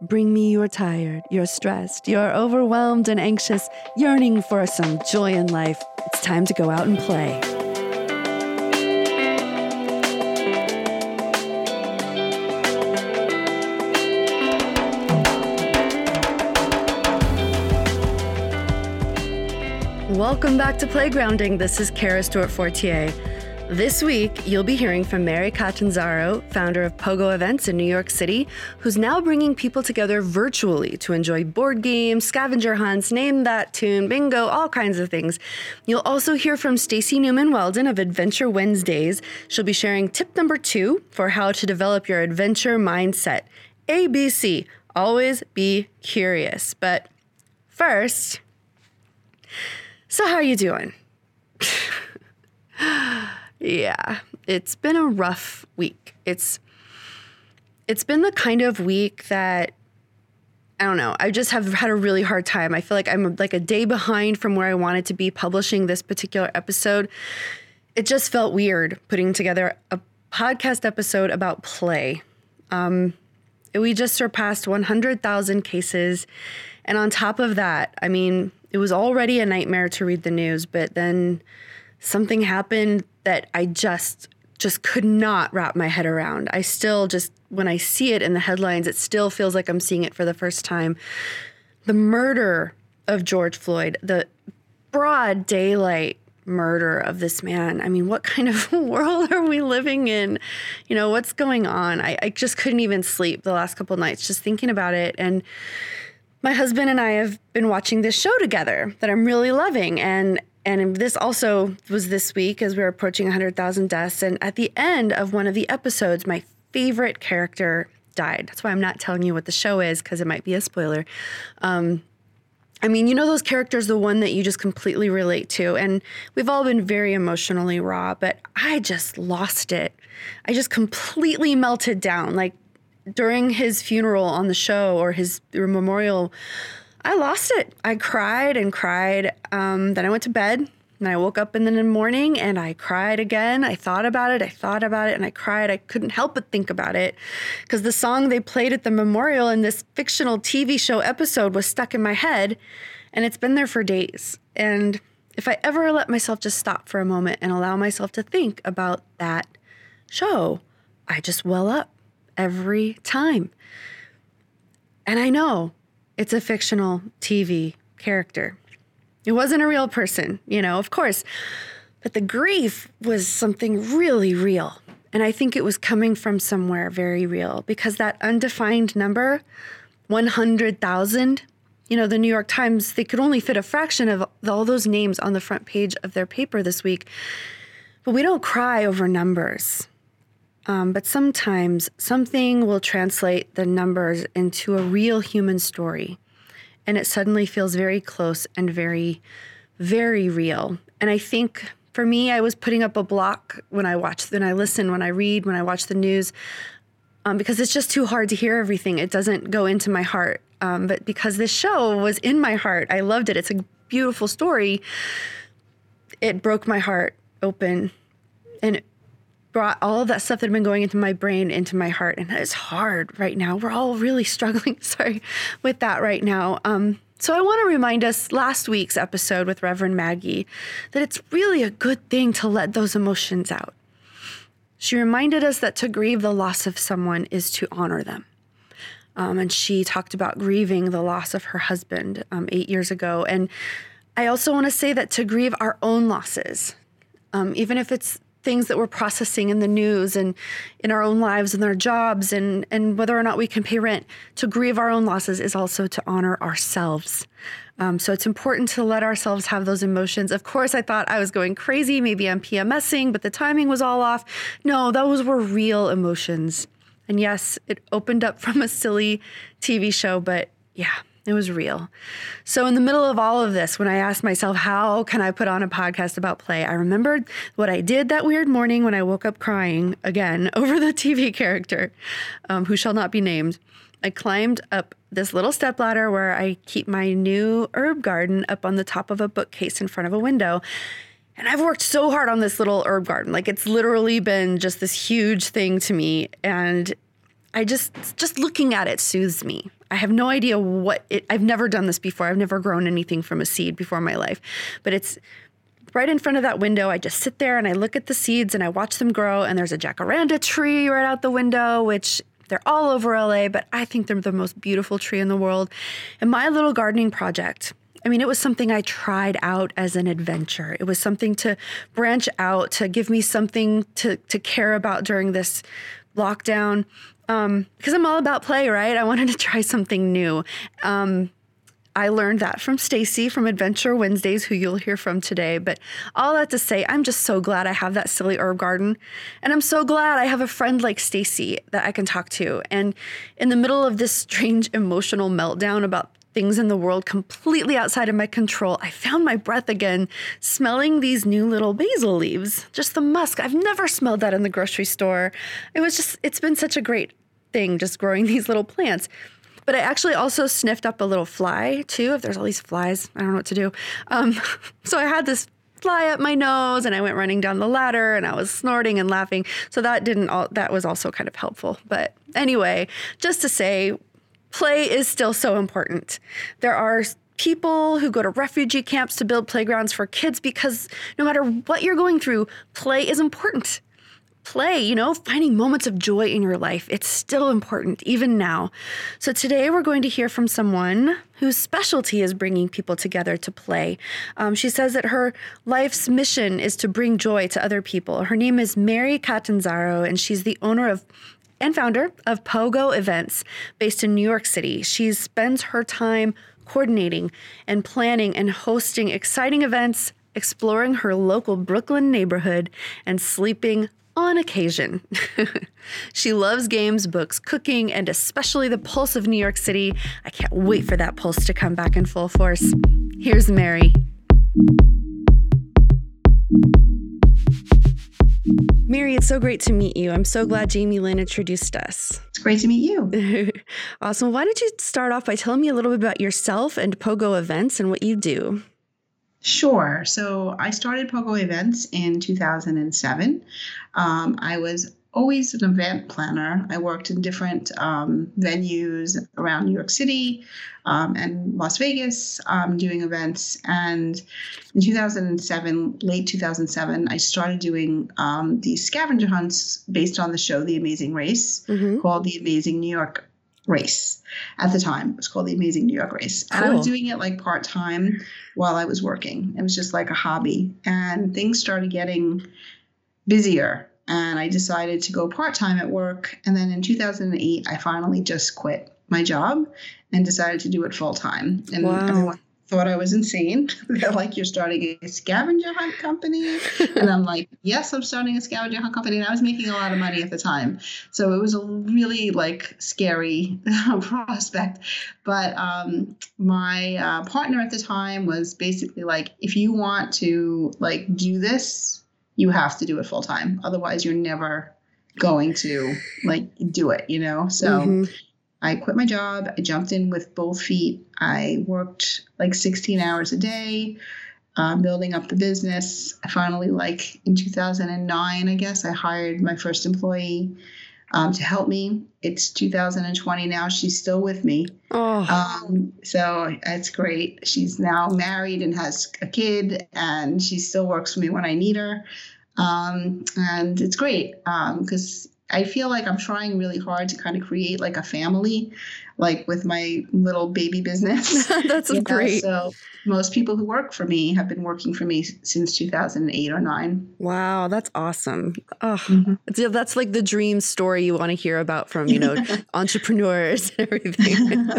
Bring me you're tired, you're stressed, you're overwhelmed and anxious, yearning for some joy in life. It's time to go out and play. Welcome back to Playgrounding. This is Kara Stewart Fortier. This week, you'll be hearing from Mary Catanzaro, founder of Pogo Events in New York City, who's now bringing people together virtually to enjoy board games, scavenger hunts, name that tune, bingo, all kinds of things. You'll also hear from Stacy Newman Weldon of Adventure Wednesdays. She'll be sharing tip number two for how to develop your adventure mindset. ABC, always be curious. But first, so how are you doing? Yeah, it's been a rough week. It's it's been the kind of week that I don't know. I just have had a really hard time. I feel like I'm like a day behind from where I wanted to be publishing this particular episode. It just felt weird putting together a podcast episode about play. Um, we just surpassed 100,000 cases. And on top of that, I mean, it was already a nightmare to read the news, but then something happened that I just just could not wrap my head around. I still just when I see it in the headlines, it still feels like I'm seeing it for the first time. The murder of George Floyd, the broad daylight murder of this man. I mean, what kind of world are we living in? You know, what's going on? I, I just couldn't even sleep the last couple nights just thinking about it. And my husband and I have been watching this show together that I'm really loving. And and this also was this week as we were approaching 100,000 deaths. And at the end of one of the episodes, my favorite character died. That's why I'm not telling you what the show is because it might be a spoiler. Um, I mean, you know, those characters, the one that you just completely relate to. And we've all been very emotionally raw, but I just lost it. I just completely melted down. Like during his funeral on the show or his memorial I lost it. I cried and cried. Um, then I went to bed and I woke up in the morning and I cried again. I thought about it. I thought about it and I cried. I couldn't help but think about it because the song they played at the memorial in this fictional TV show episode was stuck in my head and it's been there for days. And if I ever let myself just stop for a moment and allow myself to think about that show, I just well up every time. And I know it's a fictional TV character. It wasn't a real person, you know, of course. But the grief was something really real. And I think it was coming from somewhere very real because that undefined number, 100,000, you know, the New York Times, they could only fit a fraction of all those names on the front page of their paper this week. But we don't cry over numbers. Um, but sometimes something will translate the numbers into a real human story. And it suddenly feels very close and very, very real. And I think for me, I was putting up a block when I watch, when I listen, when I read, when I watch the news, um, because it's just too hard to hear everything. It doesn't go into my heart. Um, but because this show was in my heart, I loved it. It's a beautiful story. It broke my heart open. And brought all of that stuff that had been going into my brain into my heart and it's hard right now. We're all really struggling sorry with that right now. Um, so i want to remind us last week's episode with reverend maggie that it's really a good thing to let those emotions out. She reminded us that to grieve the loss of someone is to honor them. Um, and she talked about grieving the loss of her husband um, eight years ago. And i also want to say that to grieve our own losses um, even if it's things that we're processing in the news and in our own lives and our jobs and, and whether or not we can pay rent. To grieve our own losses is also to honor ourselves. Um, so it's important to let ourselves have those emotions. Of course, I thought I was going crazy. Maybe I'm PMSing, but the timing was all off. No, those were real emotions. And yes, it opened up from a silly TV show, but yeah, it was real. So, in the middle of all of this, when I asked myself, how can I put on a podcast about play, I remembered what I did that weird morning when I woke up crying again over the TV character um, who shall not be named. I climbed up this little stepladder where I keep my new herb garden up on the top of a bookcase in front of a window. And I've worked so hard on this little herb garden. Like it's literally been just this huge thing to me. And I just just looking at it soothes me. I have no idea what it, I've never done this before. I've never grown anything from a seed before in my life, but it's right in front of that window. I just sit there and I look at the seeds and I watch them grow. And there's a jacaranda tree right out the window, which they're all over LA, but I think they're the most beautiful tree in the world. And my little gardening project, I mean, it was something I tried out as an adventure. It was something to branch out, to give me something to, to care about during this lockdown. Um, because I'm all about play, right? I wanted to try something new. Um, I learned that from Stacy from Adventure Wednesdays, who you'll hear from today. But all that to say, I'm just so glad I have that silly herb garden. And I'm so glad I have a friend like Stacy that I can talk to. And in the middle of this strange emotional meltdown about things in the world completely outside of my control, I found my breath again, smelling these new little basil leaves. Just the musk. I've never smelled that in the grocery store. It was just, it's been such a great thing just growing these little plants. But I actually also sniffed up a little fly too. If there's all these flies, I don't know what to do. Um, so I had this fly up my nose and I went running down the ladder and I was snorting and laughing. So that didn't all that was also kind of helpful. But anyway, just to say play is still so important. There are people who go to refugee camps to build playgrounds for kids because no matter what you're going through, play is important play, you know, finding moments of joy in your life. It's still important, even now. So today we're going to hear from someone whose specialty is bringing people together to play. Um, she says that her life's mission is to bring joy to other people. Her name is Mary Catanzaro, and she's the owner of and founder of Pogo Events based in New York City. She spends her time coordinating and planning and hosting exciting events, exploring her local Brooklyn neighborhood, and sleeping on occasion. she loves games, books, cooking, and especially the pulse of New York City. I can't wait for that pulse to come back in full force. Here's Mary. Mary, it's so great to meet you. I'm so glad Jamie Lynn introduced us. It's great to meet you. awesome. Why don't you start off by telling me a little bit about yourself and Pogo events and what you do? Sure. So I started Pogo Events in 2007. Um, I was always an event planner. I worked in different um, venues around New York City um, and Las Vegas um, doing events. And in 2007, late 2007, I started doing um, these scavenger hunts based on the show The Amazing Race mm-hmm. called The Amazing New York race at the time. It was called the Amazing New York Race. Cool. And I was doing it like part time while I was working. It was just like a hobby. And things started getting busier. And I decided to go part time at work. And then in 2008, I finally just quit my job and decided to do it full time. And wow. everyone thought I was insane. They're like, You're starting a scavenger hunt company? and I'm like, Yes, I'm starting a scavenger hunt company. And I was making a lot of money at the time. So it was a really like scary prospect. But um, my uh, partner at the time was basically like, If you want to like do this, you have to do it full time. Otherwise, you're never going to like do it, you know? So. Mm-hmm I quit my job. I jumped in with both feet. I worked like 16 hours a day, uh, building up the business. I finally, like in 2009, I guess, I hired my first employee um, to help me. It's 2020 now. She's still with me. Oh. Um, so that's great. She's now married and has a kid, and she still works for me when I need her. Um, and it's great because um, I feel like I'm trying really hard to kind of create like a family, like with my little baby business. That's you great. Know? So most people who work for me have been working for me since 2008 or nine. Wow, that's awesome. Oh, mm-hmm. that's like the dream story you want to hear about from you know entrepreneurs and everything.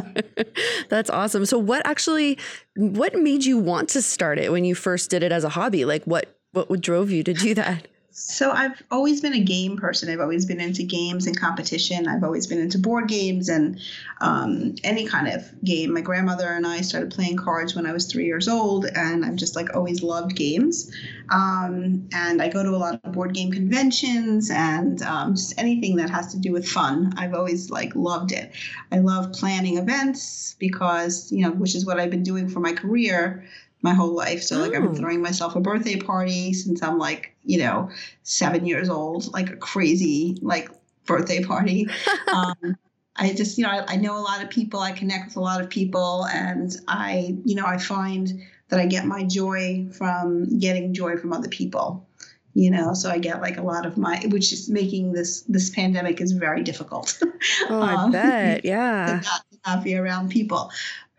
that's awesome. So what actually, what made you want to start it when you first did it as a hobby? Like what what drove you to do that? So I've always been a game person. I've always been into games and competition. I've always been into board games and um, any kind of game. My grandmother and I started playing cards when I was three years old, and I've just like always loved games. Um, and I go to a lot of board game conventions and um, just anything that has to do with fun. I've always like loved it. I love planning events because you know, which is what I've been doing for my career my whole life. So like oh. I've been throwing myself a birthday party since I'm like, you know, seven years old, like a crazy like birthday party. um, I just, you know, I, I know a lot of people, I connect with a lot of people, and I, you know, I find that I get my joy from getting joy from other people you know? So i get like a lot of my which is making this this pandemic is very difficult. Oh i um, bet. yeah. to not, to not, be around people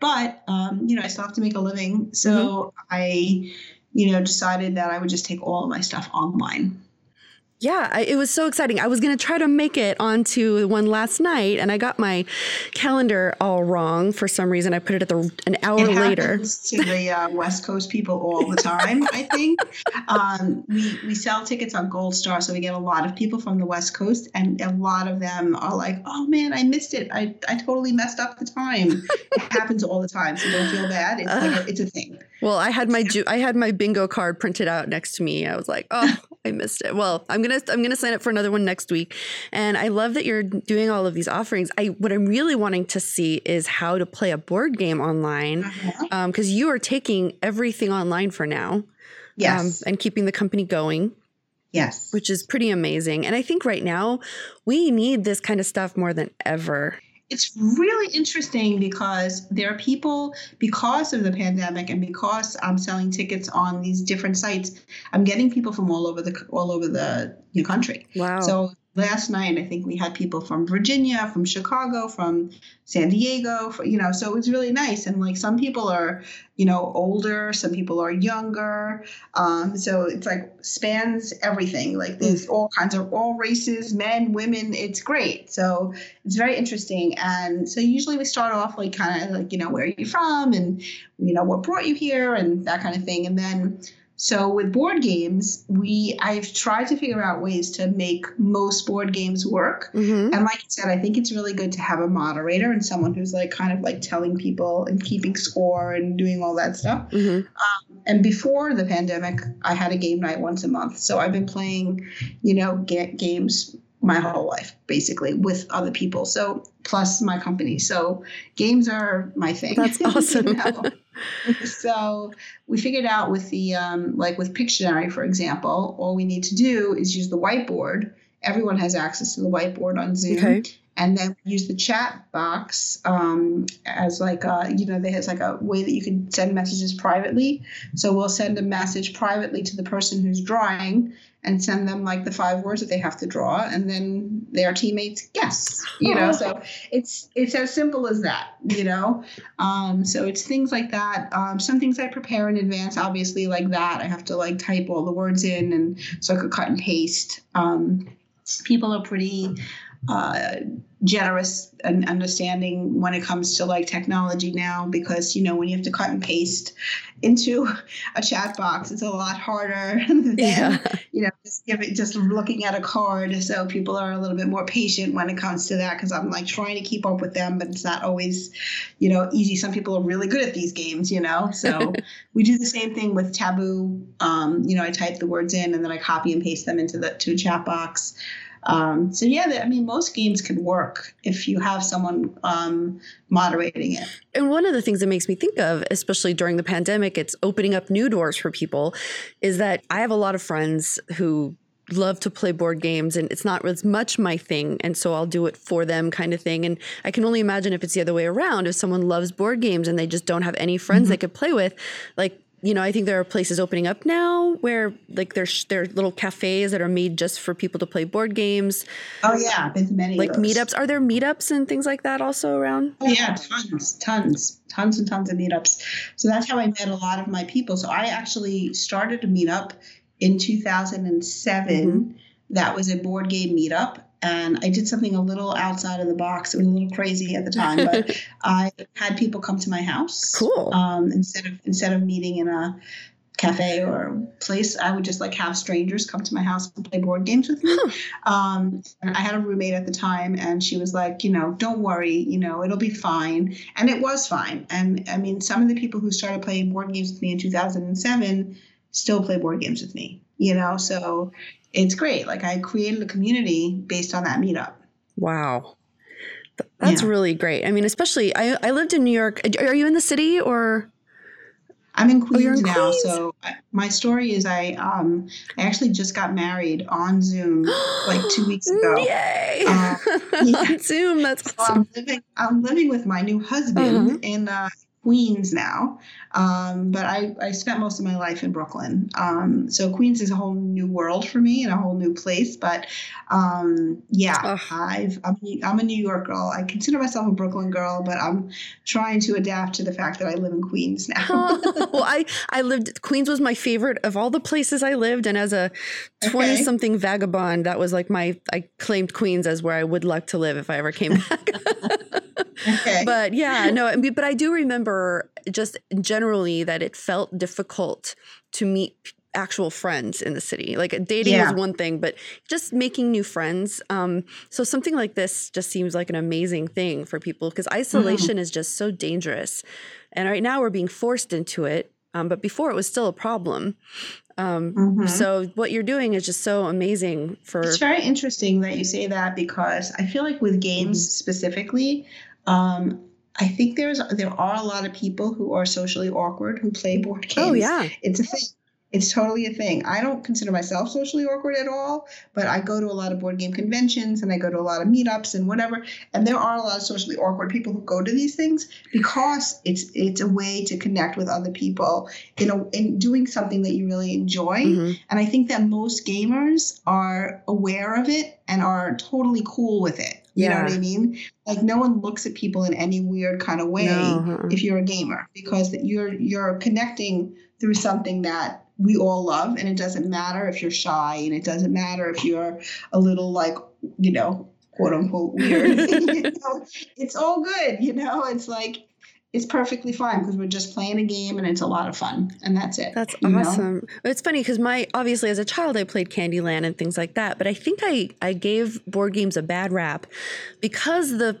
but um, you know i still have to make a living so mm-hmm. i you know decided that i would just take all of my stuff online yeah, I, it was so exciting. I was going to try to make it onto one last night, and I got my calendar all wrong for some reason. I put it at the an hour it later. to the uh, West Coast people all the time. I think um, we we sell tickets on Goldstar, so we get a lot of people from the West Coast, and a lot of them are like, "Oh man, I missed it. I, I totally messed up the time." it happens all the time, so don't feel bad. It's uh, like a, it's a thing. Well, I had my ju- I had my bingo card printed out next to me. I was like, "Oh, I missed it." Well, I'm gonna I'm gonna sign up for another one next week. And I love that you're doing all of these offerings. I what I'm really wanting to see is how to play a board game online, because uh-huh. um, you are taking everything online for now, um, yes, um, and keeping the company going. Yes, which is pretty amazing. And I think right now we need this kind of stuff more than ever it's really interesting because there are people because of the pandemic and because I'm selling tickets on these different sites, I'm getting people from all over the all over the country. Wow. So last night i think we had people from virginia from chicago from san diego for, you know so it was really nice. And like some people are you know older some people are younger. Um, so it's like spans everything. Like there's all kinds of all races men women it's great. So it's very interesting. And so usually we start off like kind of like you know where are you from? And you know what brought you here? And that kind of thing. And then so with board games, we I've tried to figure out ways to make most board games work. Mm-hmm. And like I said, I think it's really good to have a moderator and someone who's like kind of like telling people and keeping score and doing all that stuff. Mm-hmm. Um, and before the pandemic, I had a game night once a month. So I've been playing, you know, get games my whole life basically with other people so plus my company so games are my thing that's awesome you know? so we figured out with the um, like with Pictionary, for example, all we need to do is use the whiteboard. Everyone has access to the whiteboard on Zoom. Okay. And then use the chat box um, as like a, you know, there's like a way that you can send messages privately. So we'll send a message privately to the person who's drawing, and send them like the five words that they have to draw and then their teammates guess you know? So it's it's as simple as that you know? Um, so it's things like that. Um, some things i prepare in advance obviously like that. I have to like type all the words in and so i could cut and paste. Um, people are pretty uh, generous and understanding when it comes to like technology now because you know when you have to cut and paste into a chat box it's a lot harder than yeah. you know just give it just looking at a card. So people are a little bit more patient when it comes to that because i'm like trying to keep up with them but it's not always you know easy. Some people are really good at these games you know? So we do the same thing with taboo. Um, you know i type the words in and then i copy and paste them into the to a chat box um, so yeah, I mean, most games can work if you have someone um, moderating it. And one of the things that makes me think of, especially during the pandemic, it's opening up new doors for people, is that I have a lot of friends who love to play board games and it's not as much my thing and so I'll do it for them kind of thing and I can only imagine if it's the other way around if someone loves board games and they just don't have any friends mm-hmm. they could play with like you know, I think there are places opening up now where like there's there are little cafes that are made just for people to play board games. Oh yeah, been to many. Like meetups. Are there meetups and things like that also around? Oh yeah, tons, tons, tons and tons of meetups. So that's how I met a lot of my people. So I actually started a meetup in 2007. Mm-hmm. That was a board game meetup and I did something a little outside of the box. It was a little crazy at the time, but I had people come to my house. Cool. Um, instead of instead of meeting in a cafe or place, I would just like have strangers come to my house and play board games with me. Um, I had a roommate at the time, and she was like, you know, don't worry, you know, it'll be fine, and it was fine. And I mean, some of the people who started playing board games with me in 2007 still play board games with me. You know, so it's great. Like I created a community based on that meetup. Wow. That's yeah. really great. I mean, especially I, I lived in New York. Are you in the city or? I'm in Queens Oh, in now. Queens? So I, my story is I um I actually just got married on Zoom like two weeks ago. Yay! Uh, yeah. On Zoom, that's So awesome. I'm living I'm living with my new husband Uh-huh. in uh, Queens now. Um, but I, I spent most of my life in Brooklyn. Um, so Queens is a whole new world for me and a whole new place. But um, yeah. I've, I'm, I'm a New York girl. I consider myself a Brooklyn girl, but I'm trying to adapt to the fact that I live in Queens now. well, I I lived Queens was my favorite of all the places I lived, and as a twenty Okay. something vagabond, that was like my I claimed Queens as where I would like to live if I ever came back. Okay. but yeah, no, but I do remember just generally that it felt difficult to meet actual friends in the city. Like dating Yeah. was one thing, but just making new friends. Um, so something like this just seems like an amazing thing for people because isolation is just so dangerous. And right now we're being forced into it. Um, but before it was still a problem. Um, Mhm. So what you're doing is just so amazing for. It's very interesting that you say that because I feel like with games Mm-hmm. specifically, um, I think there's there are a lot of people who are socially awkward who play board games. Oh yeah, It's a thing. It's totally a thing. I don't consider myself socially awkward at all, but I go to a lot of board game conventions and I go to a lot of meetups and whatever. And there are a lot of socially awkward people who go to these things because it's it's a way to connect with other people in a in doing something that you really enjoy. Mhm. And I think that most gamers are aware of it and are totally cool with it. You know what I mean? Like no one looks at people in any weird kind of way No, uh-uh. if you're a gamer because you're you're connecting through something that we all love and it doesn't matter if you're shy and it doesn't matter if you're a little like you know quote unquote weird you know, it's all good you know it's like it's perfectly fine because we're just playing a game and it's a lot of fun and that's it That's you know? awesome. It's funny because my obviously as a child I played Candyland and things like that, but I think I I gave board games a bad rap because the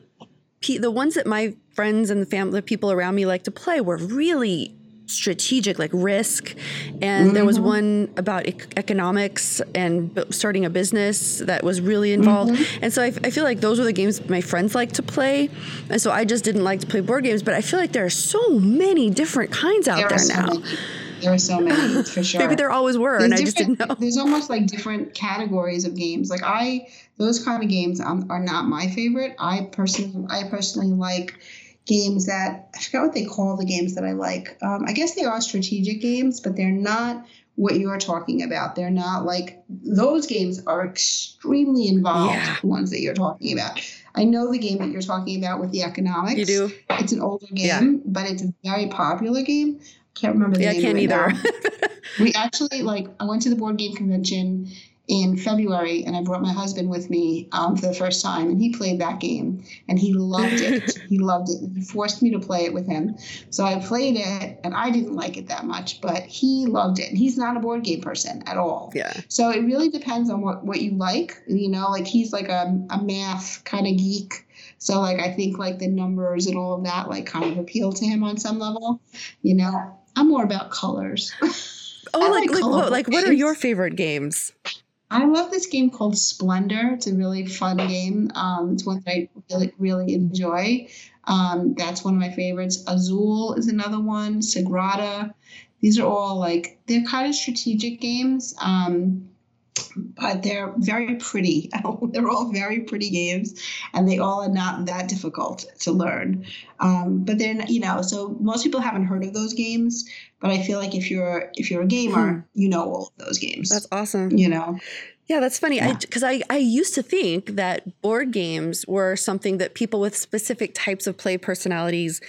the ones that my friends and the family the people around me like to play were really strategic like risk. And there was Mhm. one about ec- economics and bu- starting a business that was really involved. And so I, f- I feel like those were the games my friends like to play. And so i just didn't like to play board games but i feel like there are so many different kinds out there there, so now. many. There are so many for sure. Maybe there always were and i just didn't know. There's almost like different categories of games. Like I, those kind of games um, are not my favorite. I personally, I personally like games that I forgot what they call the games that I like. Um, I guess they are strategic games, but they're not what you're talking about. They're not like those games are extremely involved. Yeah. The ones that you're talking about. I know the game that you're talking about with the economics. you do It's an older game, Yeah. but it's a very popular game. I can't remember the name. yeah i can't it either we actually like i went to the board game convention in february and i brought my husband with me um, for the first time and he played that game and he loved it. He loved it. He forced me to play it with him. So i played it and i didn't like it that much but he loved it. And he's not a board game person at all. Yeah. So it really depends on what, what you like you know like he's like a, a math kind of geek. So like i think like the numbers and all of that like kind of appeal to him on some level you know? I'm more about colors. Oh I like like like, what, like what are your favorite games I love this game called Splendor. It's a really fun game. Um, it's one that I really, really enjoy. Um, that's one of my favorites. Azul is another one. Sagrada. These are all like they're kind of strategic games, um, but they're very pretty. they're all very pretty games, and they all are not that difficult to learn. Um, but they're you know so most people haven't heard of those games, but I feel like if you're if you're a gamer, you know all of those games. that's awesome you know. Yeah, that's funny. Yeah. Because I, I, used to think that board games were something that people with specific types of play personalities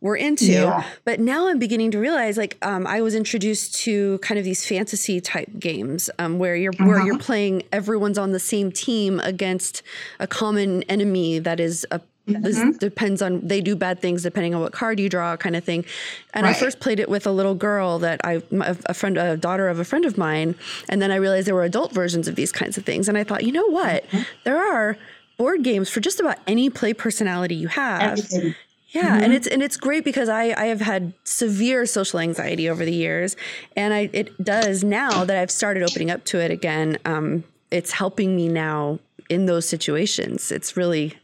were into. Yeah. But now I'm beginning to realize, like, um, I was introduced to kind of these fantasy type games um, where you're where Uh-huh. you're playing. Everyone's on the same team against a common enemy that is a. This Mhm. depends on they do bad things depending on what card you draw, kind of thing. And I first played it with a little girl that I, a friend, a daughter of a friend of mine, and then I realized there were adult versions of these kinds of things. And I thought, you know what? Mm-hmm. There are board games for just about any play personality you have. Everything. Yeah, and Mhm. it's and it's great because I I have had severe social anxiety over the years, and I it does now that I've started opening up to it again. Um, it's helping me now in those situations. It's really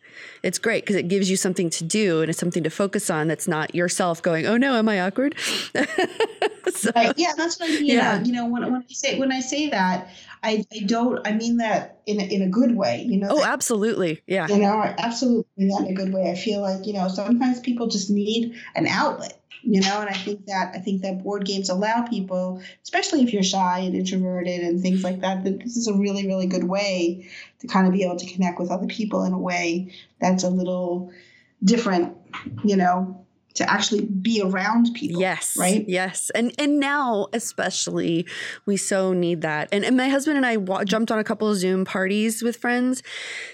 it's great because it gives you something to do and it's something to focus on that's not yourself going, oh no, am I awkward? so, right. Yeah, that's what I mean. Yeah. You know, when, when I say when I say that, I, I don't I mean that in a, in a good way, you know. Oh, that, absolutely. Yeah. You know, absolutely that in a good way. I feel like, you know, sometimes people just need an outlet you know and i think that i think that board games allow people especially if you're shy and introverted and things like that that this is a really really good way to kind of be able to connect with other people in a way that's a little different you know to actually be around people. Yes. Right. Yes. And and now especially we so need that. And, and my husband and I wa- jumped on a couple of Zoom parties with friends,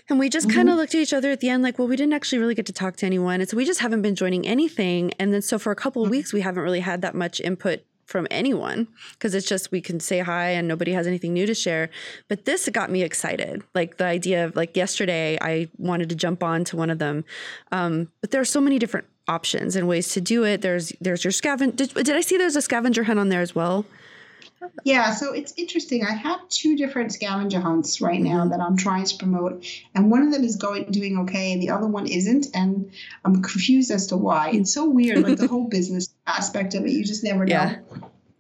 and we just mm-hmm. kind of looked at each other at the end like, well, we didn't actually really get to talk to anyone, and so we just haven't been joining anything. And then so for a couple of mm-hmm. weeks we haven't really had that much input from anyone because it's just we can say hi and nobody has anything new to share. But this got me excited. Like the idea of like yesterday, I wanted to jump on to one of them. Um, but there are so many different options and ways to do it. There's there's your scavenger. Did, did I see there's a scavenger hunt on there as well? Yeah, so it's interesting. I have two different scavenger hunts right now that I'm trying to promote, and one of them is going doing okay, and the other one isn't, and I'm confused as to why. It's so weird, like the whole business aspect of it. You just never know. Yeah.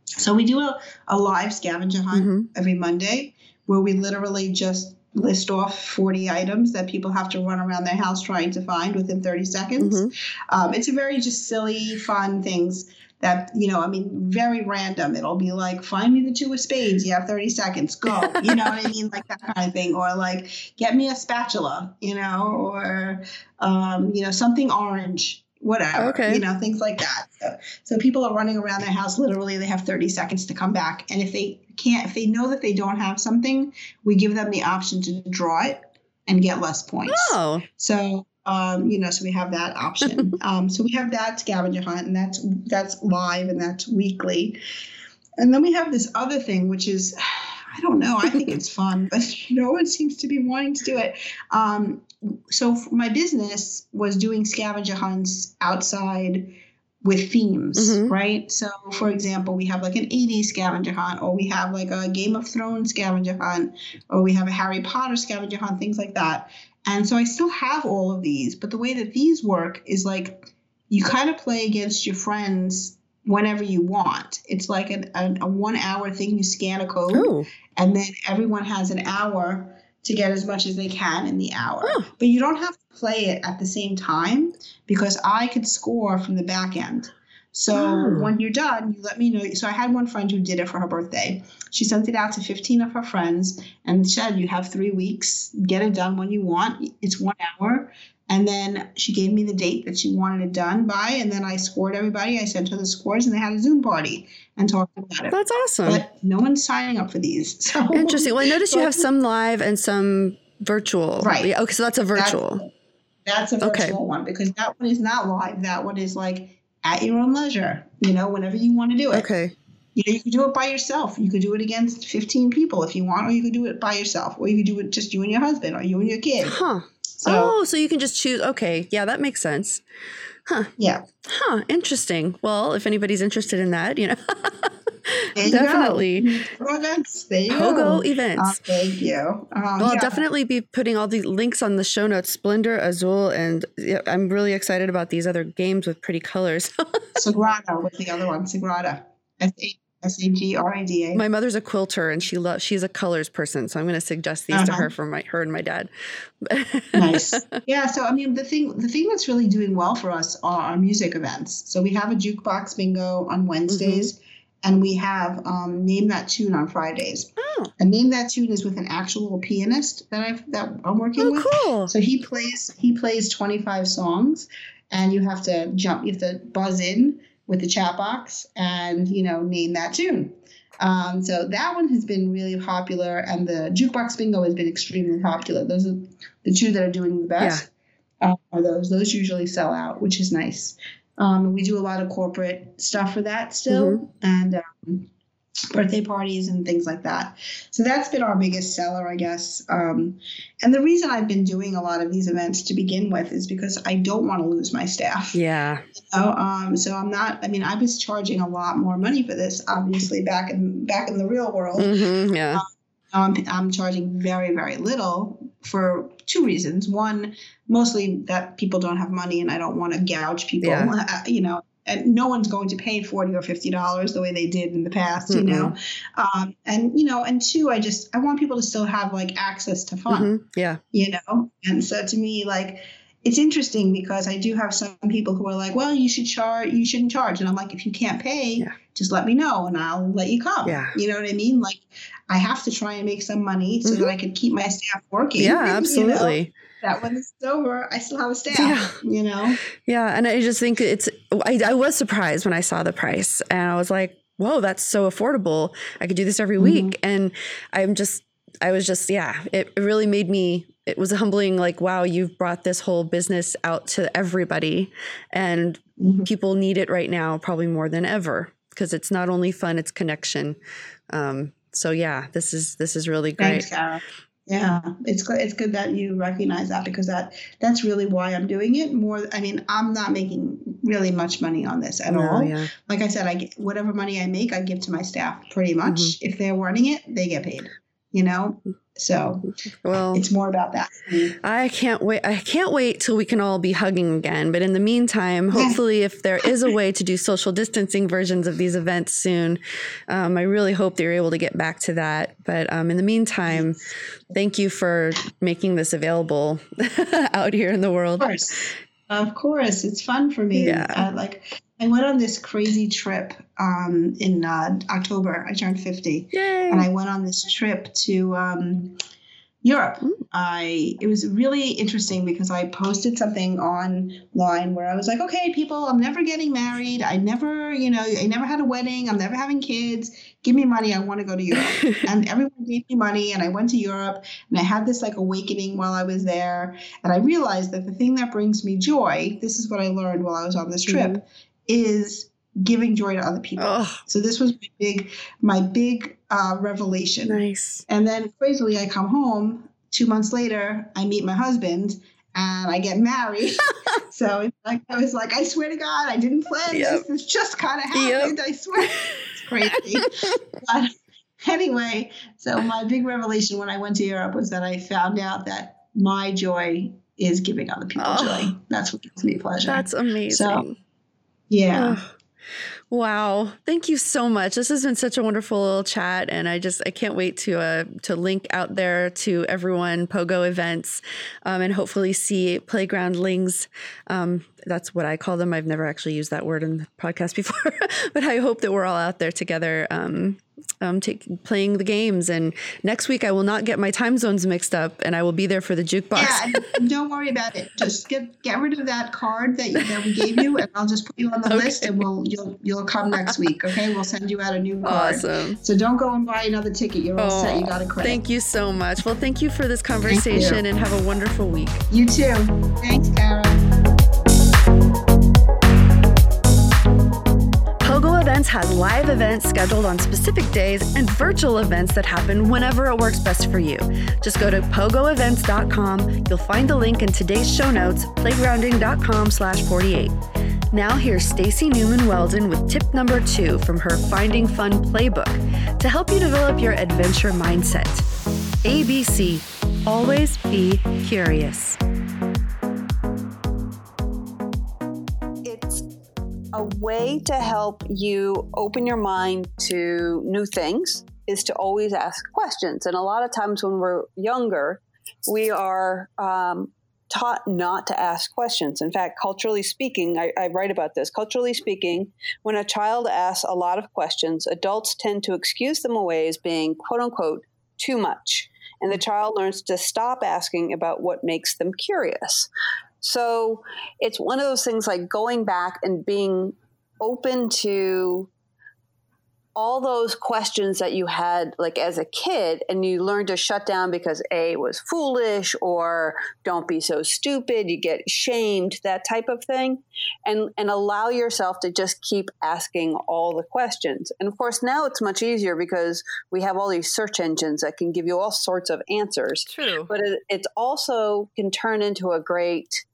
So we do a, a live scavenger hunt mm-hmm. every Monday, where we literally just list off 40 items that people have to run around their house trying to find within 30 seconds. Mm-hmm. Um, it's a very just silly, fun things that, you know, I mean, very random. It'll be like, find me the two of spades. You have 30 seconds. Go. You know what I mean? Like that kind of thing. Or like, get me a spatula, you know, or, um, you know, something orange whatever, okay. you know, things like that. So, so people are running around their house. Literally, they have 30 seconds to come back. And if they can't, if they know that they don't have something, we give them the option to draw it and get less points. Oh. So, um, you know, so we have that option. um, so we have that scavenger hunt, and that's that's live and that's weekly. And then we have this other thing, which is I don't know. I think it's fun, but no one seems to be wanting to do it. Um, so my business was doing scavenger hunts outside with themes, mm-hmm. right? So, for example, we have like an 80s scavenger hunt, or we have like a Game of Thrones scavenger hunt, or we have a Harry Potter scavenger hunt, things like that. And so I still have all of these, but the way that these work is like you kind of play against your friends whenever you want. It's like an, a, a one hour thing. You scan a code, Ooh. and then everyone has an hour to get as much as they can in the hour. But you don't have to play it at the same time because I could score from the back end. So oh. when you're done, you let me know. So I had one friend who did it for her birthday. She sent it out to 15 of her friends and said, You have three weeks, get it done when you want. It's one hour. And then she gave me the date that she wanted it done by. And then I scored everybody. I sent her the scores and they had a Zoom party and talked about it. That's awesome. But no one's signing up for these. So Interesting. Well, I noticed you have some live and some virtual. Right. Oh, okay, so that's a virtual. That's, that's a virtual okay. one because that one is not live. That one is like at your own leisure, you know, whenever you want to do it. Okay. You know, you can do it by yourself. You could do it against 15 people if you want, or you could do it by yourself, or you could do it just you and your husband, or you and your kid. Huh. So, oh, so you can just choose. Okay, yeah, that makes sense. Huh. Yeah. Huh. Interesting. Well, if anybody's interested in that, you know. definitely. Pogo events. There you Pogo go. events. Uh, thank you. Um, well, yeah. I'll definitely be putting all the links on the show notes. Splendor, Azul, and yeah, I'm really excited about these other games with pretty colors. Sagrada was the other one. Sagrada. S A G R I D A. My mother's a quilter and she loves she's a colors person, so I'm going to suggest these uh-huh. to her for my her and my dad. nice. Yeah, so I mean the thing the thing that's really doing well for us are our music events. So we have a jukebox bingo on Wednesdays. Mm-hmm. And we have um, name that tune on Fridays. Oh. And name that tune is with an actual pianist that I've that I'm working oh, with. Cool. So he plays he plays 25 songs, and you have to jump. You have to buzz in with the chat box and you know name that tune. Um, so that one has been really popular, and the jukebox bingo has been extremely popular. Those are the two that are doing the best. Yeah. Uh, are those those usually sell out, which is nice. Um, we do a lot of corporate stuff for that still, mm-hmm. and um, birthday parties and things like that. So that's been our biggest seller, I guess. Um, and the reason I've been doing a lot of these events to begin with is because I don't want to lose my staff. Yeah. You know? um, so I'm not. I mean, I was charging a lot more money for this, obviously back in back in the real world. Mm-hmm, yeah. Um, I'm charging very very little for two reasons. One, mostly that people don't have money and I don't want to gouge people, yeah. you know, and no one's going to pay 40 or 50 dollars the way they did in the past mm-hmm. you know um, and you know and two i just i want people to still have like access to fun mm-hmm. yeah you know and so to me like it's interesting because I do have some people who are like, well, you should charge, you shouldn't charge. And I'm like, if you can't pay, yeah. just let me know and I'll let you come. Yeah. You know what I mean? Like I have to try and make some money so mm-hmm. that I can keep my staff working. Yeah, absolutely. You know? That when it's over, I still have a staff, yeah. you know? Yeah. And I just think it's, I, I was surprised when I saw the price and I was like, whoa, that's so affordable. I could do this every mm-hmm. week. And I'm just, I was just, yeah, it, it really made me it was humbling like wow you've brought this whole business out to everybody and mm-hmm. people need it right now probably more than ever because it's not only fun it's connection um, so yeah this is this is really great Thanks, Sarah. yeah it's good it's good that you recognize that because that that's really why i'm doing it more i mean i'm not making really much money on this at no, all yeah. like i said i get whatever money i make i give to my staff pretty much mm-hmm. if they're running it they get paid you know so well, it's more about that. I can't wait. I can't wait till we can all be hugging again. But in the meantime, hopefully, if there is a way to do social distancing versions of these events soon, um, I really hope they're able to get back to that. But um, in the meantime, thank you for making this available out here in the world. Of course, of course, it's fun for me. Yeah, uh, like I went on this crazy trip um, in uh, October. I turned 50. Yay. And I went on this trip to um, Europe. I it was really interesting because I posted something online where I was like, okay, people, I'm never getting married. I never, you know, I never had a wedding. I'm never having kids. Give me money. I want to go to Europe. and everyone gave me money, and I went to Europe, and I had this like awakening while I was there, and I realized that the thing that brings me joy. This is what I learned while I was on this trip. Mm-hmm is giving joy to other people. Oh. So this was my big, my big uh, revelation. Nice. And then crazily, I come home. Two months later, I meet my husband and I get married. so it's like I was like, I swear to God, I didn't plan yep. this. This just kind of happened. Yep. I swear, it's crazy. but anyway, so my big revelation when I went to Europe was that I found out that my joy is giving other people oh. joy. That's what gives me pleasure. That's amazing. So yeah. Wow. Thank you so much. This has been such a wonderful little chat and I just I can't wait to uh to link out there to everyone pogo events um, and hopefully see playgroundlings um, that's what I call them. I've never actually used that word in the podcast before, but I hope that we're all out there together um, um, take, playing the games. And next week, I will not get my time zones mixed up, and I will be there for the jukebox. Yeah, don't worry about it. Just get get rid of that card that, you, that we gave you, and I'll just put you on the okay. list, and we'll you'll you'll come next week. Okay, we'll send you out a new card. Awesome. So don't go and buy another ticket. You're all oh, set. You got a credit. Thank you so much. Well, thank you for this conversation, and have a wonderful week. You too. Thanks, Kara. Events has live events scheduled on specific days and virtual events that happen whenever it works best for you. Just go to pogoevents.com. You'll find the link in today's show notes, playgrounding.com slash 48. Now here's Stacy Newman Weldon with tip number two from her Finding Fun playbook to help you develop your adventure mindset. ABC, always be curious. A way to help you open your mind to new things is to always ask questions. And a lot of times when we're younger, we are um, taught not to ask questions. In fact, culturally speaking, I, I, write about this. Culturally speaking, when a child asks a lot of questions, adults tend to excuse them away as being quote unquote too much. And the child learns to stop asking about what makes them curious. So it's one of those things like going back and being open to all those questions that you had like as a kid and you learned to shut down because a was foolish or don't be so stupid you get shamed that type of thing and and allow yourself to just keep asking all the questions. And of course now it's much easier because we have all these search engines that can give you all sorts of answers. True. But it, it also can turn into a great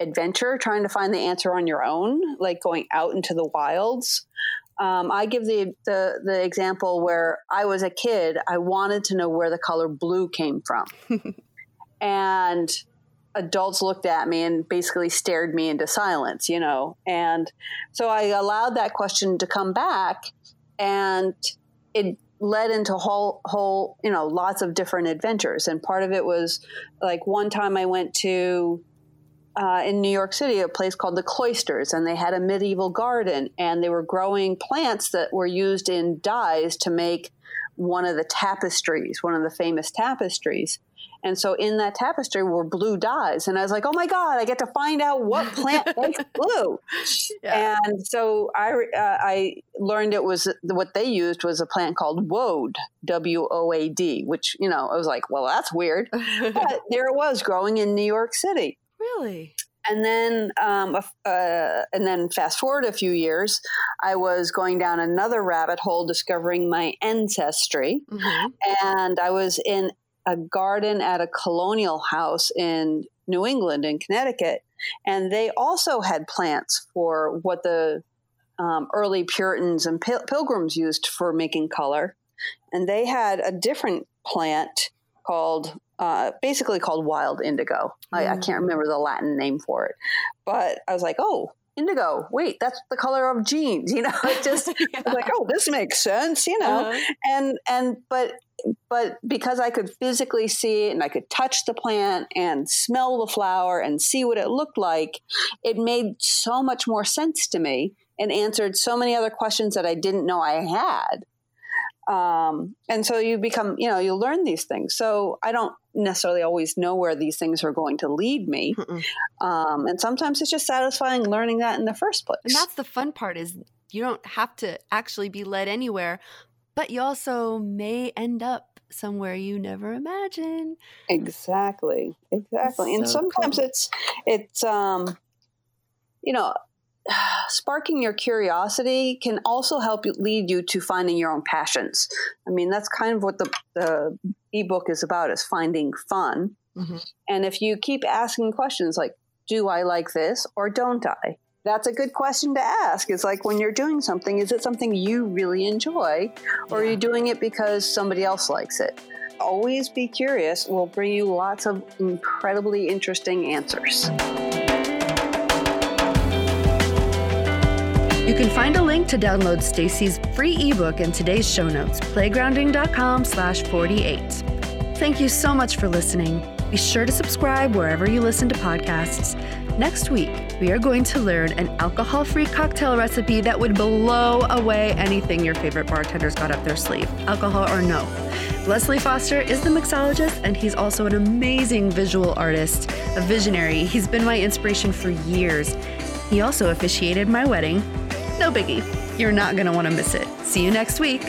adventure trying to find the answer on your own, like going out into the wilds. Um, I give the, the, the example where I was a kid. I wanted to know where the color blue came from, and adults looked at me and basically stared me into silence, you know. And so I allowed that question to come back and it led into whole whole, you know, lots of different adventures. And part of it was like one time I went to uh, in New York City, a place called the Cloisters, and they had a medieval garden, and they were growing plants that were used in dyes to make one of the tapestries, one of the famous tapestries. And so in that tapestry were blue dyes. And I was like, oh my God, I get to find out what plant makes blue. Yeah. And so I, uh, I learned it was what they used was a plant called woad, W O A D, which, you know, I was like, well, that's weird. but there it was growing in New York City. Really? And then, um, uh, and then fast forward a few years, I was going down another rabbit hole, discovering my ancestry, mm-hmm. and I was in a garden at a colonial house in New England, in Connecticut, and they also had plants for what the um, early Puritans and pil- Pilgrims used for making color, and they had a different plant called uh, basically called wild indigo. I, I, can't mm. remember the Latin name for it, but I was like, oh, indigo. Wait, that's the color of jeans. You know, it just yeah. like, oh, this makes sense. You know, uh-huh. and and but but because I could physically see it and I could touch the plant and smell the flower and see what it looked like, it made so much more sense to me and answered so many other questions that I didn't know I had. Um, and so you become, you know, you learn these things. So I don't necessarily always know where these things are going to lead me. Um, and sometimes it's just satisfying learning that in the first place. And that's the fun part is you don't have to actually be led anywhere, but you also may end up somewhere you never imagined. Exactly. Exactly. And sometimes cool. it's it's um you know sparking your curiosity can also help lead you to finding your own passions. I mean, that's kind of what the, the ebook is about is finding fun. Mm-hmm. And if you keep asking questions like, do I like this or don't I? That's a good question to ask. It's like when you're doing something, is it something you really enjoy or yeah. are you doing it because somebody else likes it? Always be curious. We'll bring you lots of incredibly interesting answers. You can find a link to download Stacy's free ebook in today's show notes, playgrounding.com slash 48. Thank you so much for listening. Be sure to subscribe wherever you listen to podcasts. Next week, we are going to learn an alcohol free cocktail recipe that would blow away anything your favorite bartender's got up their sleeve, alcohol or no. Leslie Foster is the mixologist, and he's also an amazing visual artist, a visionary. He's been my inspiration for years. He also officiated my wedding, no biggie. You're not going to want to miss it. See you next week.